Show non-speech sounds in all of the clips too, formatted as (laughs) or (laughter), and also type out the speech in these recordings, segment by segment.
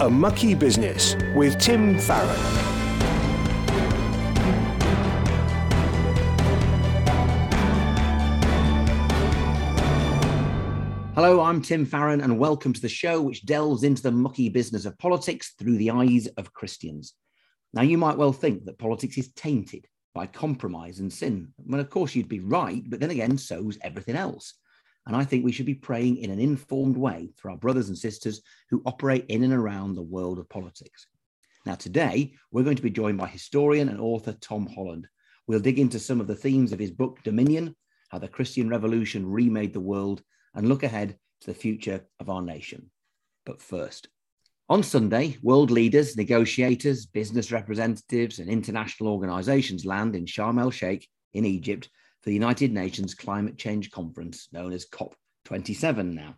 A Mucky Business with Tim Farron. Hello, I'm Tim Farron, and welcome to the show which delves into the mucky business of politics through the eyes of Christians. Now, you might well think that politics is tainted by compromise and sin. Well, of course, you'd be right, but then again, so's everything else. And I think we should be praying in an informed way for our brothers and sisters who operate in and around the world of politics. Now, today, we're going to be joined by historian and author Tom Holland. We'll dig into some of the themes of his book, Dominion How the Christian Revolution Remade the World, and look ahead to the future of our nation. But first, on Sunday, world leaders, negotiators, business representatives, and international organizations land in Sharm el Sheikh in Egypt for the United Nations Climate Change Conference, known as COP27 now.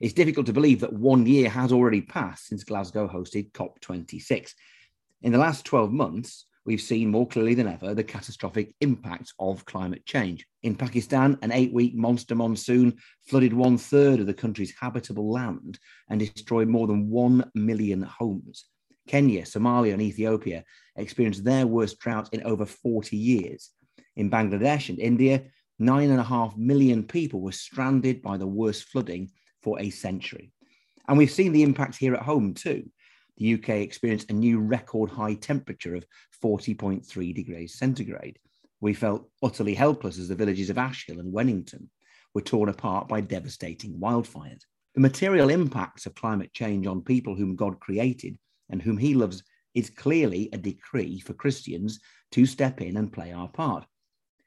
It's difficult to believe that one year has already passed since Glasgow hosted COP26. In the last 12 months, we've seen more clearly than ever the catastrophic impacts of climate change. In Pakistan, an eight week monster monsoon flooded one third of the country's habitable land and destroyed more than 1 million homes. Kenya, Somalia, and Ethiopia experienced their worst drought in over 40 years. In Bangladesh and India, nine and a half million people were stranded by the worst flooding for a century. And we've seen the impact here at home too the UK experienced a new record high temperature of 40.3 degrees centigrade. We felt utterly helpless as the villages of Ashill and Wennington were torn apart by devastating wildfires. The material impacts of climate change on people whom God created and whom He loves is clearly a decree for Christians to step in and play our part.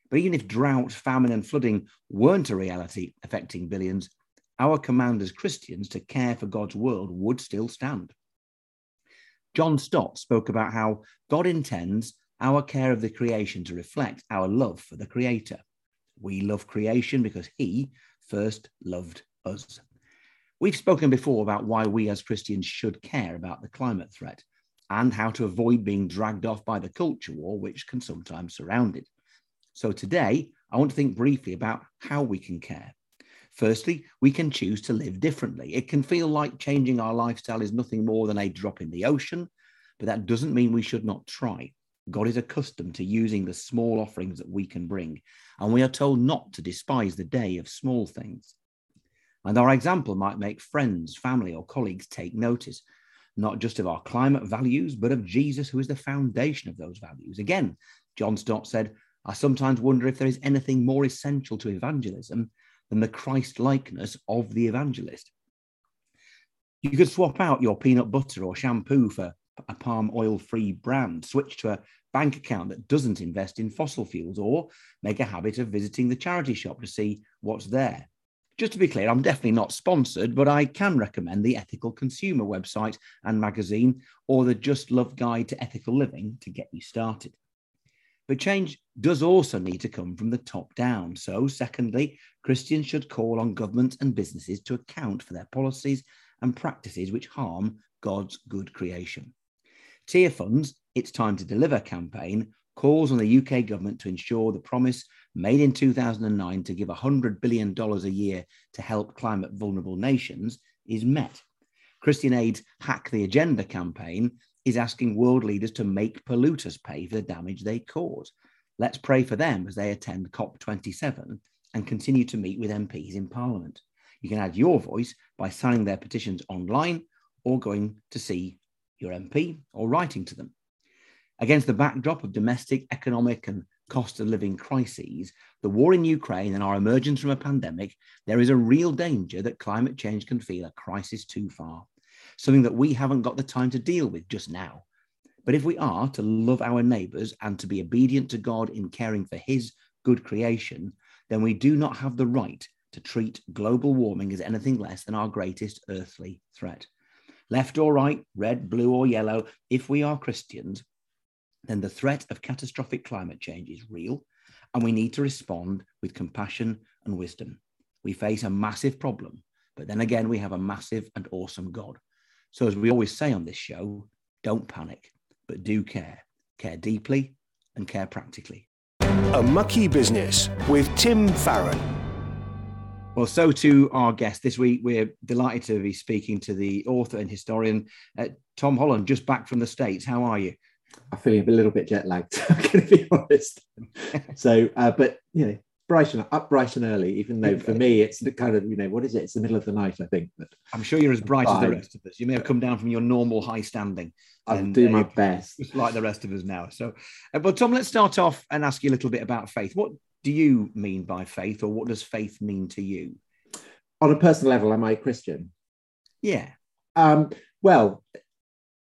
But even if drought, famine, and flooding weren't a reality affecting billions, our command as Christians to care for God's world would still stand. John Stott spoke about how God intends our care of the creation to reflect our love for the Creator. We love creation because He first loved us. We've spoken before about why we as Christians should care about the climate threat and how to avoid being dragged off by the culture war, which can sometimes surround it. So today, I want to think briefly about how we can care. Firstly, we can choose to live differently. It can feel like changing our lifestyle is nothing more than a drop in the ocean, but that doesn't mean we should not try. God is accustomed to using the small offerings that we can bring, and we are told not to despise the day of small things. And our example might make friends, family, or colleagues take notice, not just of our climate values, but of Jesus, who is the foundation of those values. Again, John Stott said, I sometimes wonder if there is anything more essential to evangelism than the Christ likeness of the evangelist. You could swap out your peanut butter or shampoo for a palm oil free brand, switch to a bank account that doesn't invest in fossil fuels, or make a habit of visiting the charity shop to see what's there. Just to be clear, I'm definitely not sponsored, but I can recommend the Ethical Consumer website and magazine or the Just Love Guide to Ethical Living to get you started. But change does also need to come from the top down. So, secondly, Christians should call on governments and businesses to account for their policies and practices which harm God's good creation. Tier Tearfund's It's Time to Deliver campaign calls on the UK government to ensure the promise made in 2009 to give $100 billion a year to help climate vulnerable nations is met. Christian Aid's Hack the Agenda campaign is asking world leaders to make polluters pay for the damage they cause. Let's pray for them as they attend COP27 and continue to meet with MPs in Parliament. You can add your voice by signing their petitions online or going to see your MP or writing to them. Against the backdrop of domestic, economic, and cost of living crises, the war in Ukraine, and our emergence from a pandemic, there is a real danger that climate change can feel a crisis too far something that we haven't got the time to deal with just now. But if we are to love our neighbours and to be obedient to God in caring for His good creation, then we do not have the right to treat global warming as anything less than our greatest earthly threat. Left or right, red, blue, or yellow, if we are Christians, then the threat of catastrophic climate change is real, and we need to respond with compassion and wisdom. We face a massive problem, but then again, we have a massive and awesome God. So, as we always say on this show, don't panic, but do care. Care deeply and care practically. A Mucky Business with Tim Farron. Well, so to our guest this week, we're delighted to be speaking to the author and historian uh, Tom Holland, just back from the States. How are you? I'm feeling a little bit jet lagged. (laughs) I'm going to be honest. (laughs) so, uh, but you know, bright and up bright and early. Even though for me, it's the kind of you know what is it? It's the middle of the night. I think. But I'm sure you're as bright as the rest of us. You may have come down from your normal high standing. I'll and, do my uh, best, just like the rest of us now. So, uh, but Tom, let's start off and ask you a little bit about faith. What do you mean by faith, or what does faith mean to you? On a personal level, am I a Christian? Yeah. Um, well,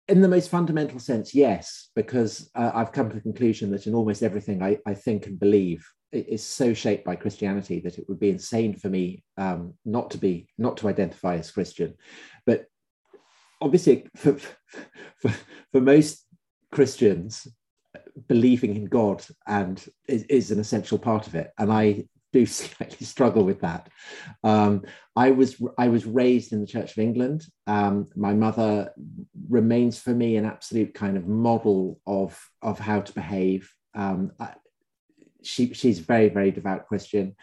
in the most fundamental sense, yes, because uh, I've come to the conclusion that in almost everything I, I think and believe is so shaped by Christianity that it would be insane for me um, not to be not to identify as Christian. But obviously, for, for, for most Christians, believing in God and is, is, an essential part of it. And I do (laughs) slightly struggle with that. Um, I was I was raised in the Church of England. Um, my mother remains for me an absolute kind of model of of how to behave. Um, she she's very very devout Christian.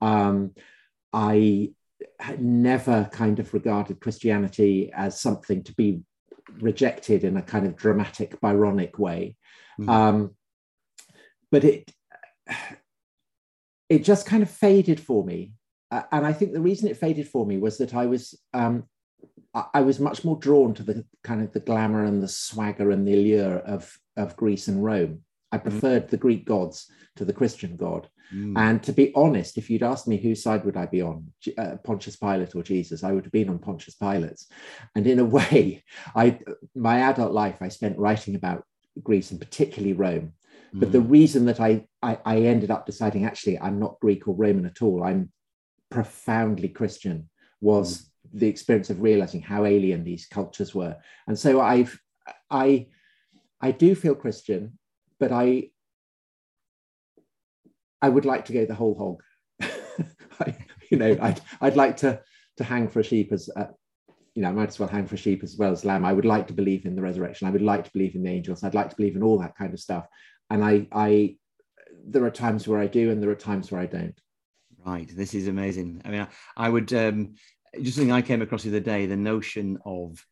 Um, I never kind of regarded Christianity as something to be rejected in a kind of dramatic Byronic way. Mm. but it it just kind of faded for me. Uh, and I think the reason it faded for me was that I was um, I was much more drawn to the kind of the glamour and the swagger and the allure of of Greece and Rome. I mm. preferred mm. the Greek gods to the Christian God. Mm. And to be honest, if you'd asked me whose side would I be on, uh, Pontius Pilate or Jesus, I would have been on Pontius Pilate's. And in a (laughs) way, I my adult life I spent writing about Greece and particularly Rome but the mm. reason that I, I, I ended up deciding actually I'm not Greek or Roman at all, I'm profoundly Christian, was mm. the experience of realizing how alien these cultures were. And so I've I I do feel Christian, but I I would like to go the whole hog. (laughs) I, you know, (laughs) I'd I'd like to to hang for a sheep as uh, you know, I might as well hang for a sheep as well as lamb. I would like to believe in the resurrection. I would like to believe in the angels. I'd like to believe in all that kind of stuff and I, I, there are times where I do, and there are times where I don't. Right. This is amazing. I mean, I, I would um, just something I came across the other day: the notion of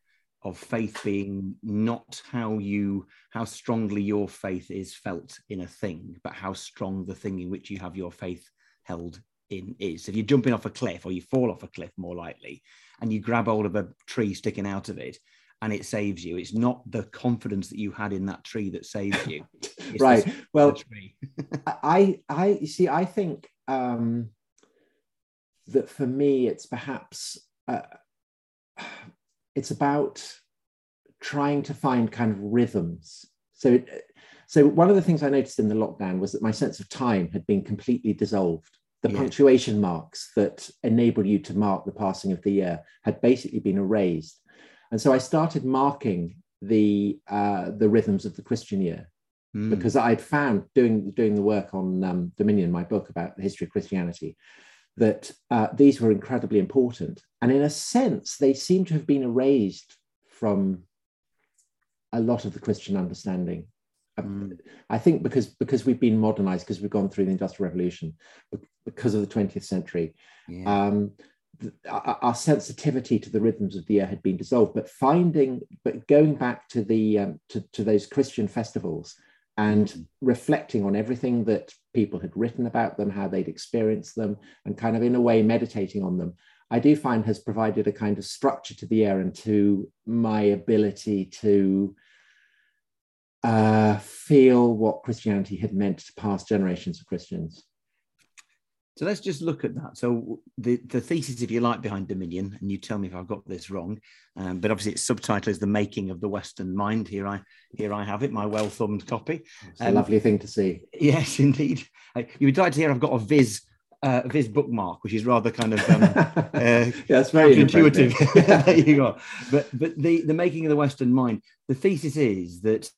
of faith being not how you how strongly your faith is felt in a thing, but how strong the thing in which you have your faith held in is. If you're jumping off a cliff or you fall off a cliff, more likely, and you grab hold of a tree sticking out of it, and it saves you. It's not the confidence that you had in that tree that saves you. (laughs) right. Well, (laughs) I, I, you see, I think um, that for me, it's perhaps uh, it's about trying to find kind of rhythms. So, so one of the things I noticed in the lockdown was that my sense of time had been completely dissolved. The yeah. punctuation marks that enable you to mark the passing of the year had basically been erased and so I started marking the uh, the rhythms of the Christian year mm. because I'd found doing doing the work on um, Dominion, my book about the history of Christianity, that uh, these were incredibly important, and in a sense, they seem to have been erased from a lot of the Christian understanding. Mm. I think because because we've been modernized, because we've gone through the Industrial Revolution, because of the 20th century. Yeah. Um, our sensitivity to the rhythms of the year had been dissolved but finding but going back to the um, to, to those christian festivals and mm-hmm. reflecting on everything that people had written about them how they'd experienced them and kind of in a way meditating on them. I do find has provided a kind of structure to the air and to my ability to uh, feel what christianity had meant to past generations of christians so let's just look at that. So the, the thesis, if you like, behind Dominion, and you tell me if I've got this wrong, um, but obviously its subtitle is "The Making of the Western Mind." Here I here I have it, my well thumbed copy. It's um, a lovely thing to see. Yes, (laughs) indeed. Uh, you would like to hear I've got a Viz uh, Viz bookmark, which is rather kind of um, (laughs) uh, yeah, it's very intuitive. (laughs) there you go. But but the the making of the Western mind. The thesis is that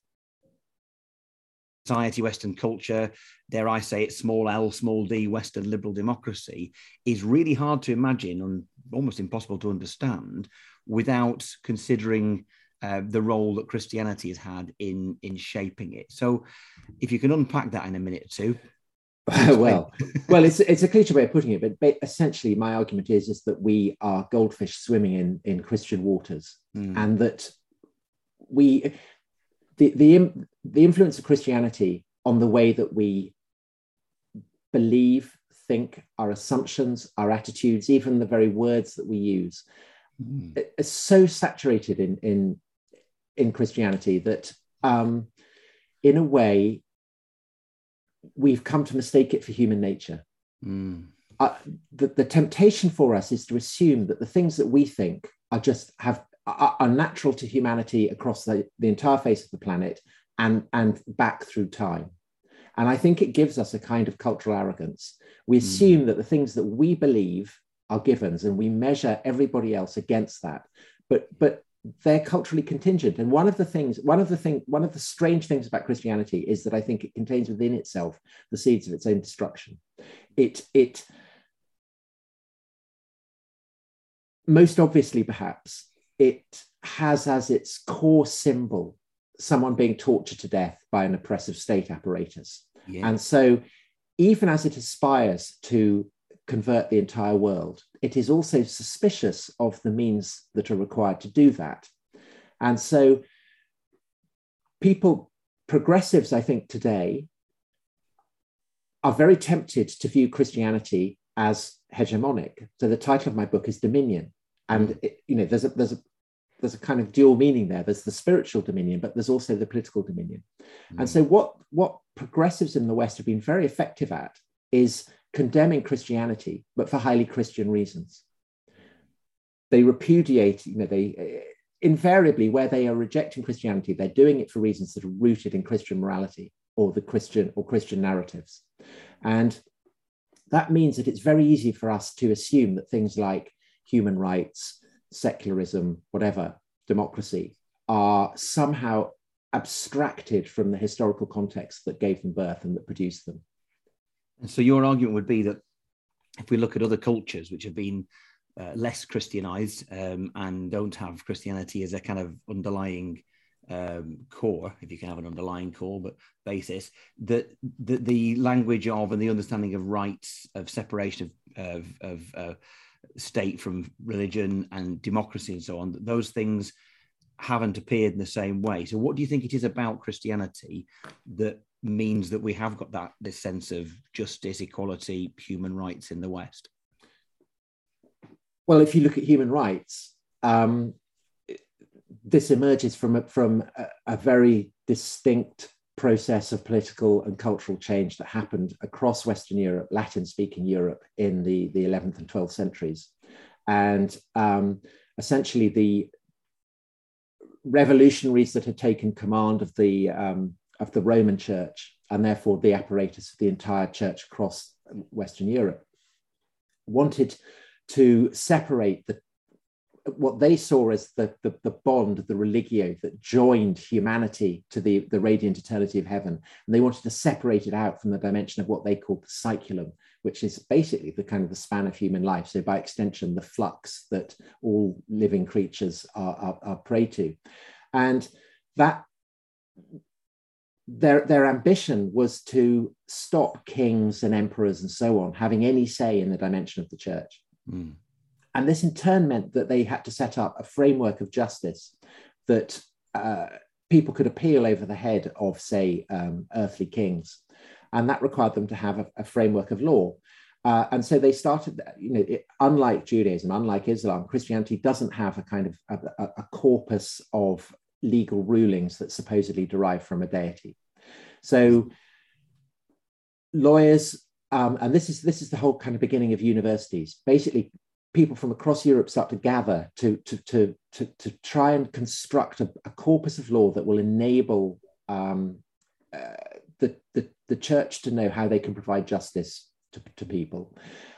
society, Western culture, dare I say it, small L, small d, Western liberal democracy, is really hard to imagine and almost impossible to understand without considering uh, the role that Christianity has had in in shaping it. So, if you can unpack that in a minute or two. (laughs) well, (laughs) well, it's it's a cliche way of putting it, but, but, essentially, my argument is is that we are goldfish swimming in in Christian waters, mm. and that we the the the influence of Christianity on the way that we believe, think, our assumptions, our attitudes, even the very words that we use, mm. is so saturated in in in Christianity that, um, in a way, we've come to mistake it for human nature. Mm. Uh, the, the temptation for us is to assume that the things that we think are just have are, are natural to humanity across the, the entire face of the planet and and back through time. And I think it gives us a kind of cultural arrogance. We hmm. assume mm. that the things that we believe are givens and we measure everybody else against that. But but they're culturally contingent. And one of the things, one of the thing, one of the strange things about Christianity is that I think it contains within itself the seeds of its own destruction. It it most obviously, perhaps, it has as its core symbol someone being tortured to death by an oppressive state apparatus. Yeah. And so, even as it aspires to convert the entire world, it is also suspicious of the means that are required to do that. And so, people, progressives, I think today, are very tempted to view Christianity as hegemonic. So the title of my book is Dominion, and mm. it, you know there's a there's a there's a kind of dual meaning there. There's the spiritual dominion, but there's also the political dominion. Mm. And so what what progressives in the West have been very effective at is condemning Christianity, but for highly Christian reasons. They repudiate, you know, they invariably where they are rejecting Christianity, they're doing it for reasons that are rooted in Christian morality or the Christian or Christian narratives. And that means that it's very easy for us to assume that things like human rights, secularism, whatever, democracy, are somehow abstracted from the historical context that gave them birth and that produced them. And so your argument would be that if we look at other cultures which have been uh, less Christianized um, and don't have Christianity as a kind of underlying um, core, if you can have an underlying core, but basis, that the, the, language of and the understanding of rights, of separation of, of, of uh, state from religion and democracy and so on, those things haven't appeared in the same way. So, what do you think it is about Christianity that means that we have got that this sense of justice, equality, human rights in the West? Well, if you look at human rights, um, this emerges from a, from a, a very distinct process of political and cultural change that happened across Western Europe, Latin speaking Europe in the, the 11th and 12th centuries. And um, essentially, the revolutionaries that had taken command of the, um, of the Roman church and therefore the apparatus of the entire church across Western Europe wanted to separate the what they saw as the, the, the, bond, the religio that joined humanity to the, the radiant eternity of heaven. And they wanted to separate it out from the dimension of what they called the saeculum, which is basically the kind of the span of human life. So by extension, the flux that all living creatures are, are, are prey to. And that their, their ambition was to stop kings and emperors and so on having any say in the dimension of the church. Mm. And this in turn meant that they had to set up a framework of justice that uh, people could appeal over the head of, say, um, earthly kings. And that required them to have a, a framework of law. Uh, and so they started, you know, it, unlike Judaism, unlike Islam, Christianity doesn't have a kind of a, a corpus of legal rulings that supposedly derive from a deity. So lawyers, um, and this is this is the whole kind of beginning of universities. Basically, people from across Europe start to gather to, to, to, to, to try and construct a, a, corpus of law that will enable um, uh, the, the, the church to know how they can provide justice to, to people.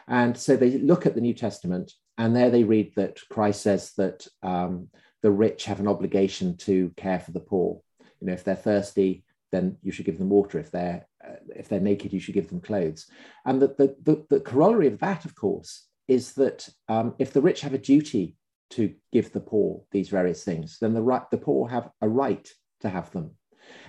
And so they look at the New Testament, and there they read that Christ says that um, the rich have an obligation to care for the poor. You know, if they're thirsty, then you should give them water. If they're uh, if they're naked, you should give them clothes. And the, the, the, the corollary of that, of course, is that um, if the rich have a duty to give the poor these various things, then the right the poor have a right to have them.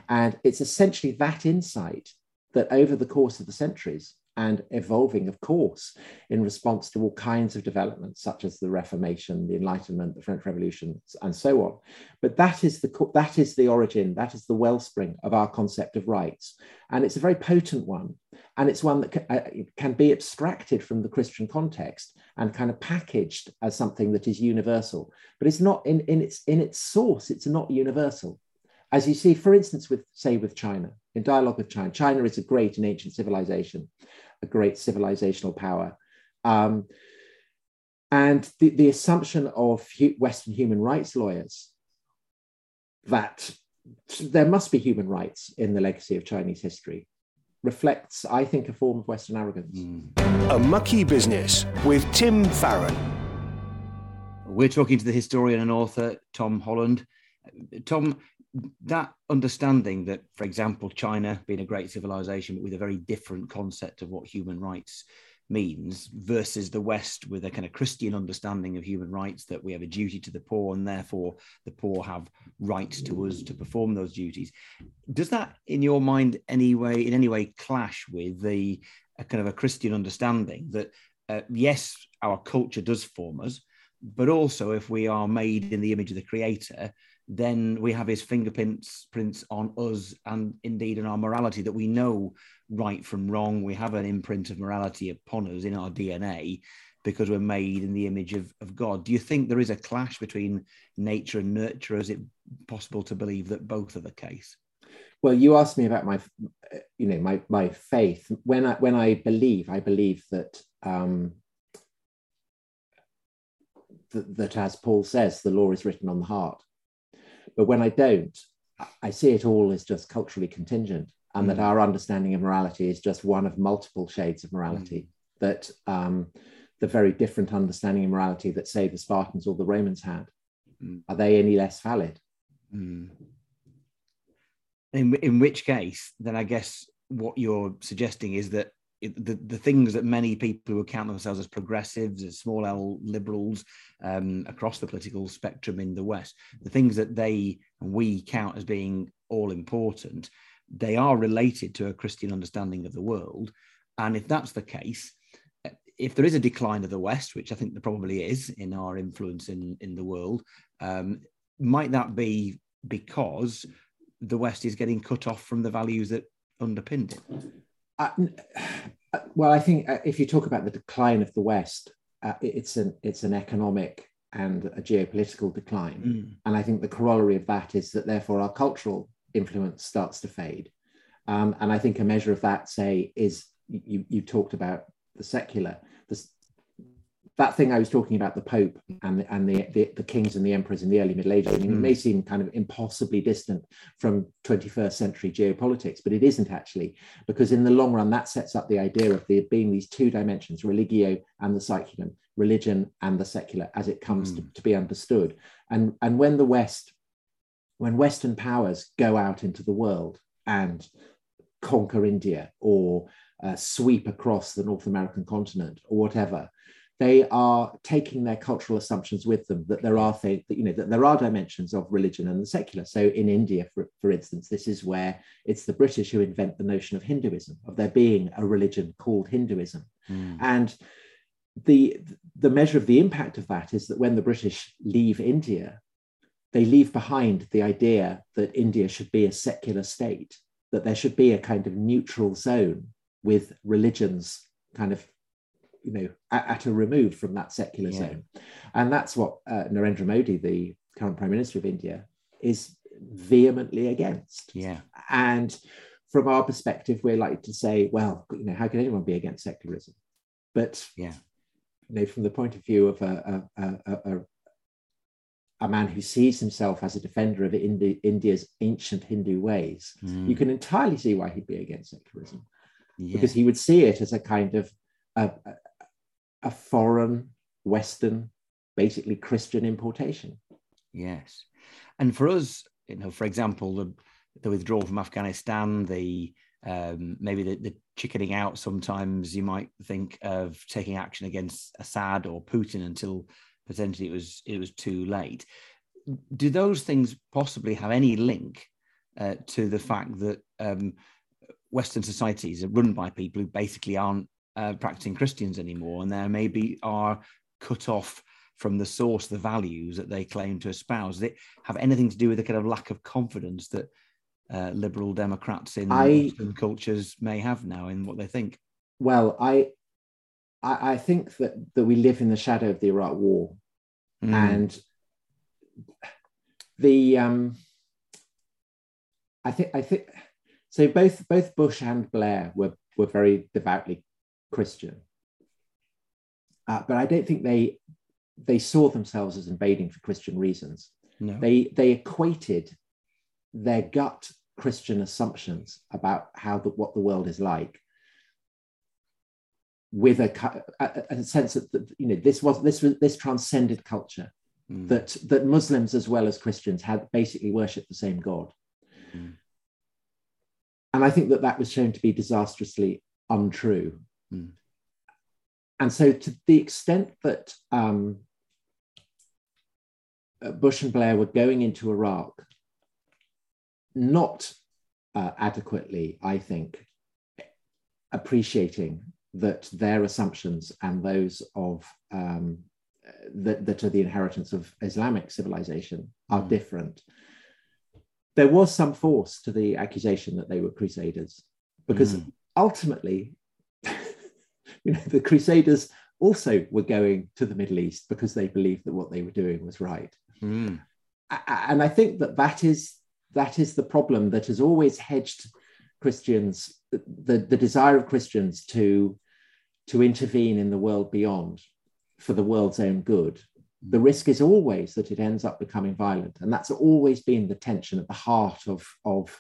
And it's essentially that insight that over the course of the centuries, and evolving, of course, in response to all kinds of developments, such as the Reformation, the Enlightenment, the French Revolution, and so on. But that is the that is the origin, that is the wellspring of our concept of rights, and it's a very potent one, and it's one that can, uh, can be abstracted from the Christian context and kind of packaged as something that is universal. But it's not in, in its in its source. It's not universal as you see, for instance, with say with China, in dialogue with China, China is a great and ancient civilization, a great civilizational power. Um, and the, the assumption of Western human rights lawyers that there must be human rights in the legacy of Chinese history reflects, I think, a form of Western arrogance. Mm. A Mucky Business with Tim Farron. We're talking to the historian and author Tom Holland. Tom, that understanding that, for example, China being a great civilization, but with a very different concept of what human rights means, versus the West with a kind of Christian understanding of human rights that we have a duty to the poor and therefore the poor have rights to us to perform those duties. Does that, in your mind, anyway, in any way, clash with the kind of a Christian understanding that uh, yes, our culture does form us, but also if we are made in the image of the Creator, then we have his fingerprints prints on us and indeed in our morality that we know right from wrong. We have an imprint of morality upon us in our DNA because we're made in the image of, of God. Do you think there is a clash between nature and nurture? Is it possible to believe that both are the case? Well, you asked me about my, you know, my my faith. When I when I believe, I believe that um, that, that as Paul says, the law is written on the heart. But when I don't, I see it all as just culturally contingent, and mm. that our understanding of morality is just one of multiple shades of morality. Mm. That um, the very different understanding of morality that, say, the Spartans or the Romans had, mm. are they any less valid? Mm. In, in which case, then I guess what you're suggesting is that the, the things that many people who count themselves as progressives, as small L liberals um, across the political spectrum in the West, the things that they and we count as being all important, they are related to a Christian understanding of the world. And if that's the case, if there is a decline of the West, which I think there probably is in our influence in, in the world, um, might that be because the West is getting cut off from the values that underpinned it? Uh, well, I think uh, if you talk about the decline of the West, uh, it's an it's an economic and a geopolitical decline, mm. and I think the corollary of that is that therefore our cultural influence starts to fade, um, and I think a measure of that, say, is you you talked about the secular. The, that thing I was talking about, the Pope and the, and the, the, the kings and the emperors in the early Middle Ages, I mean, mm. it may seem kind of impossibly distant from 21st century geopolitics, but it isn't actually, because in the long run, that sets up the idea of there being these two dimensions, religio and the saeculum, religion and the secular, as it comes mm. to, to be understood. And, and when the West, when Western powers go out into the world and conquer India or uh, sweep across the North American continent or whatever, they are taking their cultural assumptions with them that there are things that you know that there are dimensions of religion and the secular so in india for, for instance this is where it's the british who invent the notion of hinduism of there being a religion called hinduism mm. and the the measure of the impact of that is that when the british leave india they leave behind the idea that india should be a secular state that there should be a kind of neutral zone with religions kind of you know at, at a remove from that secular yeah. zone and that's what uh, narendra modi the current prime minister of india is vehemently against yeah and from our perspective we're like to say well you know how can anyone be against secularism but yeah you know from the point of view of a, a, a, a a man who sees himself as a defender of Indi- India's ancient Hindu ways, mm. you can entirely see why he'd be against secularism, yeah. because he would see it as a kind of a, a foreign, Western, basically Christian importation. Yes. And for us, you know, for example, the, the withdrawal from Afghanistan, the um, maybe the, the, chickening out sometimes you might think of taking action against Assad or Putin until potentially it was it was too late. Do those things possibly have any link uh, to the fact that um, Western societies are run by people who basically aren't uh, practicing Christians anymore, and they maybe are cut off from the source, the values that they claim to espouse. Does it have anything to do with the kind of lack of confidence that uh, liberal Democrats in I, Western cultures may have now in what they think? Well, I, I, I think that that we live in the shadow of the Iraq War, mm. and the um, I think I think so. Both both Bush and Blair were were very devoutly Christian, uh, but I don't think they they saw themselves as invading for Christian reasons. No. They they equated their gut Christian assumptions about how the, what the world is like with a, a, a sense that, you know this was this was this transcended culture mm. that that Muslims as well as Christians had basically worshipped the same God. Mm. And I think that that was shown to be disastrously untrue. Mm. And so, to the extent that um, uh, Bush and Blair were going into Iraq, not uh, adequately, I think, appreciating that their assumptions and those of um, that, that are the inheritance of Islamic civilization are mm. different. There was some force to the accusation that they were crusaders, because mm. ultimately, you know, the crusaders also were going to the Middle East because they believed that what they were doing was right. Mm. And I think that that is that is the problem that has always hedged Christians, the, the desire of Christians to to intervene in the world beyond for the world's own good, the risk is always that it ends up becoming violent. And that's always been the tension at the heart of, of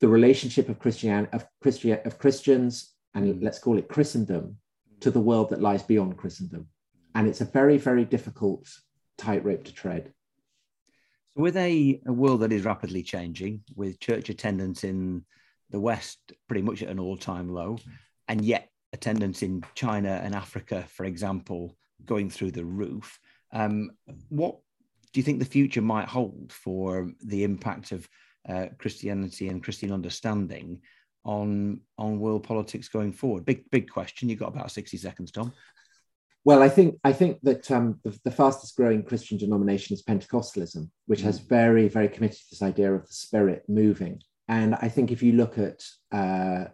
the relationship of Christian of Christian of Christians and let's call it Christendom to the world that lies beyond Christendom. And it's a very, very difficult tightrope to tread. So with a, a world that is rapidly changing, with church attendance in the West pretty much at an all-time low, and yet attendance in China and Africa, for example, going through the roof. Um, what do you think the future might hold for the impact of uh, Christianity and Christian understanding on on world politics going forward? Big big question. You've got about sixty seconds, Tom. Well, I think I think that um, the, the, fastest growing Christian denomination is Pentecostalism, which mm. has very very committed to this idea of the Spirit moving. And I think if you look at uh,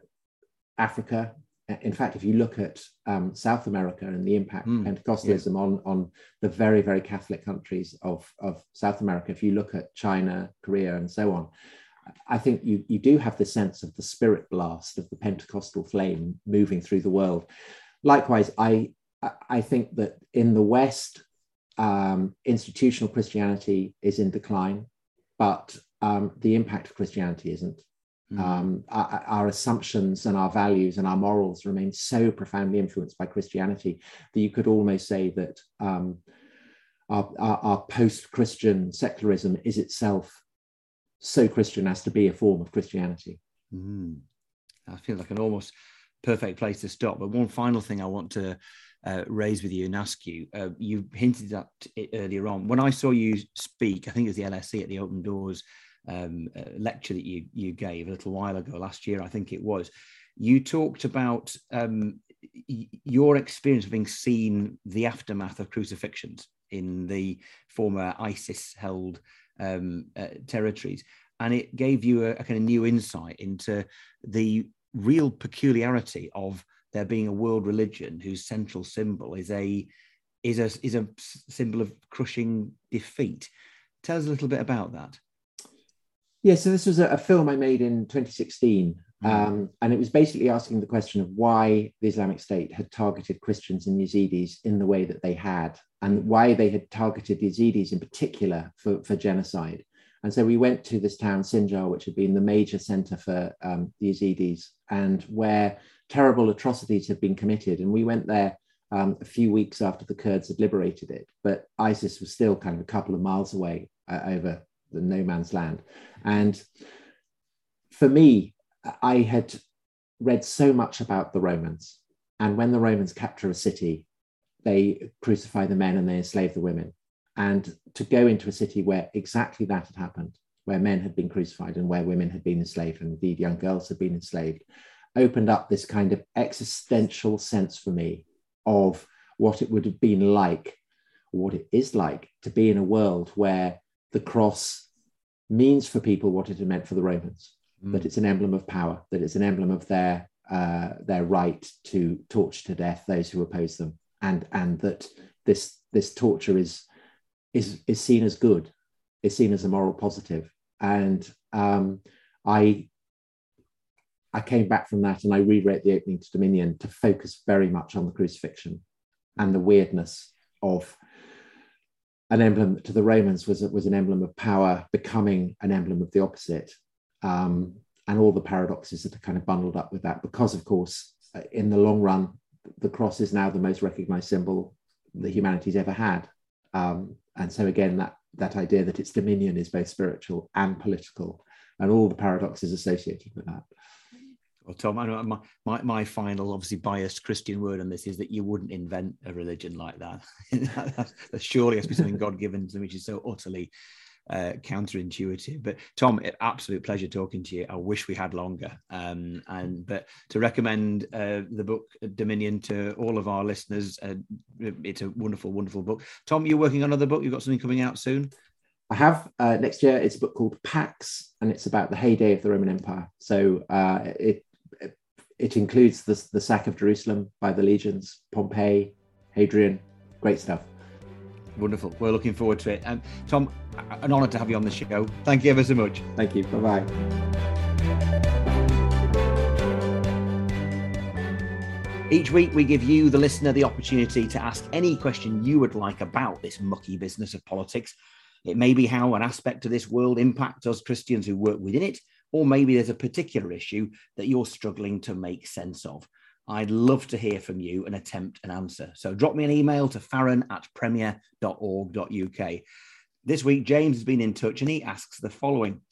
Africa, in fact, if you look at um, South America and the impact mm, of Pentecostalism yeah. on, on the very, very Catholic countries of, of South America, if you look at China, Korea, and so on, I think you, you do have the sense of the spirit blast of the Pentecostal flame moving through the world. Likewise, I, I think that in the West, um, institutional Christianity is in decline, but um, the impact of Christianity isn't. Mm. Um, our, our, assumptions and our values and our morals remain so profoundly influenced by Christianity that you could almost say that um, our, our, our post Christian secularism is itself so Christian as to be a form of Christianity. Mm. I feel like an almost perfect place to stop. But one final thing I want to uh, raise with you and ask you. Uh, you hinted at it earlier on. When I saw you speak, I think it was the LSE at the Open Doors um, uh, lecture that you you gave a little while ago, last year, I think it was. You talked about um, y- your experience of having seen the aftermath of crucifixions in the former ISIS-held um, uh, territories, and it gave you a, a kind of new insight into the real peculiarity of there being a world religion whose central symbol is a is a is a symbol of crushing defeat. Tell us a little bit about that. Yeah, so this was a, a film I made in 2016, mm. Um, and it was basically asking the question of why the Islamic State had targeted Christians and Yazidis in the way that they had, and why they had targeted the Yazidis in particular for, for genocide. And so we went to this town, Sinjar, which had been the major center for um, the Yazidis, and where terrible atrocities had been committed. And we went there um, a few weeks after the Kurds had liberated it, but ISIS was still kind of a couple of miles away uh, over the no man's land. And for me, I had read so much about the Romans. And when the Romans capture a city, they crucify the men and they enslave the women. And to go into a city where exactly that had happened where men had been crucified and where women had been enslaved, and indeed young girls had been enslaved, opened up this kind of existential sense for me of what it would have been like, what it is like to be in a world where the cross means for people what it had meant for the Romans, mm. that it's an emblem of power, that it's an emblem of their uh, their right to torture to death those who oppose them, and and that this this torture is is is seen as good, is seen as a moral positive. positive, and um, I I came back from that and I rewrote the opening to Dominion to focus very much on the crucifixion and the weirdness of an emblem to the Romans was, was an emblem of power becoming an emblem of the opposite. Um, and all the paradoxes that are kind of bundled up with that, because of course, uh, in the long run, the cross is now the most recognized symbol that humanity's ever had. Um, and so again, that that idea that its dominion is both spiritual and political, and all the paradoxes associated with that. Well, Tom, I my, my, my final, obviously biased Christian word on this is that you wouldn't invent a religion like that. (laughs) that surely has to be something God given which is so utterly uh, counterintuitive. But Tom, absolute pleasure talking to you. I wish we had longer. Um, and but to recommend uh, the book Dominion to all of our listeners, uh, it's a wonderful, wonderful book. Tom, you're working on another book. You've got something coming out soon. I have uh, next year. It's a book called Pax, and it's about the heyday of the Roman Empire. So uh, it it includes the, the sack of Jerusalem by the legions, Pompey, Hadrian. Great stuff. Wonderful. We're looking forward to it. And Tom, an honour to have you on the show. Thank you ever so much. Thank you. Bye bye. Each week, we give you, the listener, the opportunity to ask any question you would like about this mucky business of politics. It may be how an aspect of this world impacts us Christians who work within it, or maybe there's a particular issue that you're struggling to make sense of. I'd love to hear from you and attempt an answer. So drop me an email to farron at premier.org.uk. This week, James has been in touch and he asks the following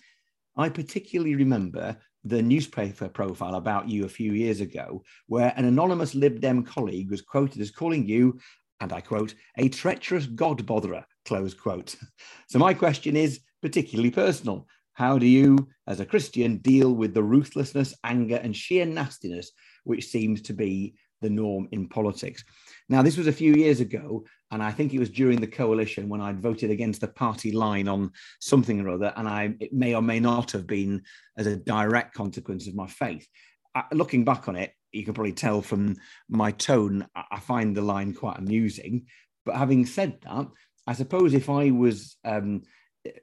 I particularly remember the newspaper profile about you a few years ago, where an anonymous Lib Dem colleague was quoted as calling you, and I quote, a treacherous God botherer, close quote. (laughs) So my question is particularly personal. How do you, as a Christian, deal with the ruthlessness, anger, and sheer nastiness which seems to be the norm in politics? Now, this was a few years ago, and I think it was during the coalition when I'd voted against the party line on something or other, and I it may or may not have been as a direct consequence of my faith. I, looking back on it, you can probably tell from my tone, I find the line quite amusing. But having said that, I suppose if I was um,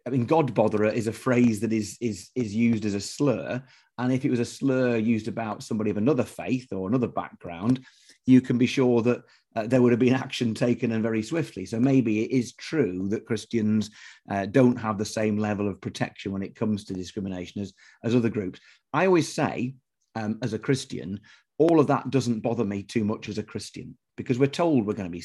I mean, God botherer is a phrase that is is is used as a slur, and if it was a slur used about somebody of another faith or another background, you can be sure that uh, there would have been action taken and very swiftly. So maybe it is true that Christians uh, don't have the same level of protection when it comes to discrimination as as other groups. I always say, um, as a Christian, all of that doesn't bother me too much as a Christian because we're told we're going to be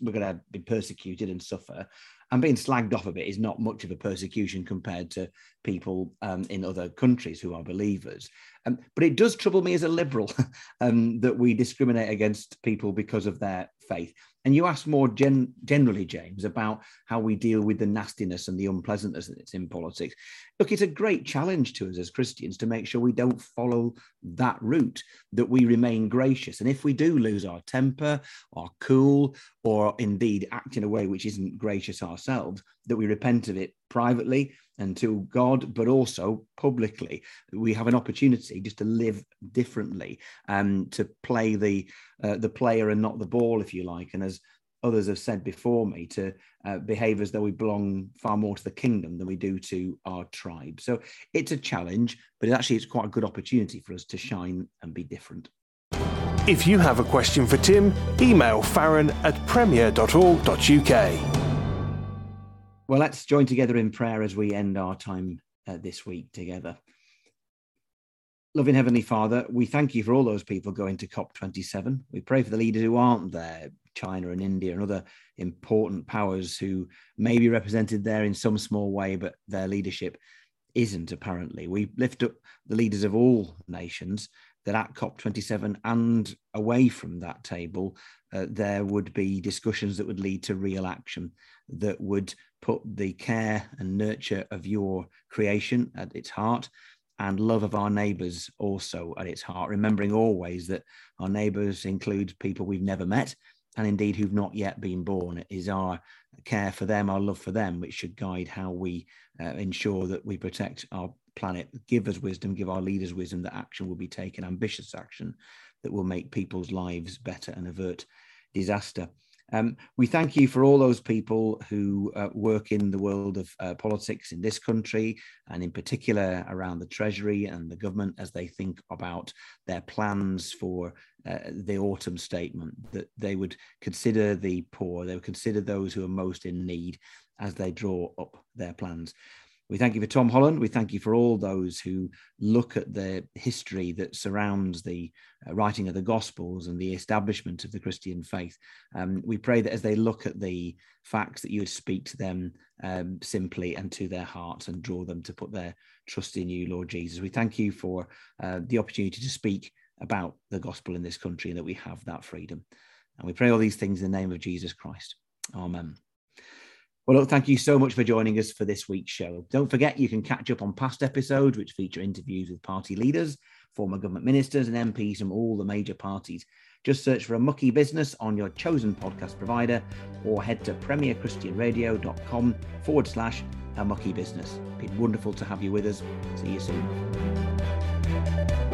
we're going to be persecuted and suffer and being slagged off a bit is not much of a persecution compared to people um, in other countries who are believers. Um, but it does trouble me as a liberal (laughs) um, that we discriminate against people because of their faith. And you asked more gen- generally, James, about how we deal with the nastiness and the unpleasantness that's in politics. Look, it's a great challenge to us as Christians to make sure we don't follow that route, that we remain gracious. And if we do lose our temper, our cool, or indeed act in a way which isn't gracious ourselves, that we repent of it privately and to God, but also publicly. We have an opportunity just to live differently and um, to play the uh, the player and not the ball, if you like. And as others have said before me, to uh, behave as though we belong far more to the kingdom than we do to our tribe. So it's a challenge, but actually it's quite a good opportunity for us to shine and be different. If you have a question for Tim, email farron at premier.org.uk. Well, let's join together in prayer as we end our time uh, this week together. Loving Heavenly Father, we thank you for all those people going to COP27. We pray for the leaders who aren't there, China and India and other important powers who may be represented there in some small way, but their leadership isn't apparently. We lift up the leaders of all nations that at COP27 and away from that table, uh, there would be discussions that would lead to real action that would put the care and nurture of your creation at its heart and love of our neighbours also at its heart, remembering always that our neighbours include people we've never met and indeed who've not yet been born. It is our care for them, our love for them, which should guide how we uh, ensure that we protect our planet. Give us wisdom, give our leaders wisdom that action will be taken, ambitious action that will make people's lives better and avert disaster. Um, we thank you for all those people who uh, work in the world of uh, politics in this country, and in particular around the Treasury and the government as they think about their plans for uh, the autumn statement, that they would consider the poor, they would consider those who are most in need as they draw up their plans. We thank you for Tom Holland. We thank you for all those who look at the history that surrounds the uh, writing of the Gospels and the establishment of the Christian faith. Um, we pray that as they look at the facts, that you would speak to them um, simply and to their hearts and draw them to put their trust in you, Lord Jesus. We thank you for uh, the opportunity to speak about the gospel in this country and that we have that freedom. And we pray all these things in the name of Jesus Christ. Amen. Well, look, thank you so much for joining us for this week's show. Don't forget you can catch up on past episodes, which feature interviews with party leaders, former government ministers, and MPs from all the major parties. Just search for a mucky business on your chosen podcast provider or head to premierchristianradio.com forward slash a mucky business. Been wonderful to have you with us. See you soon.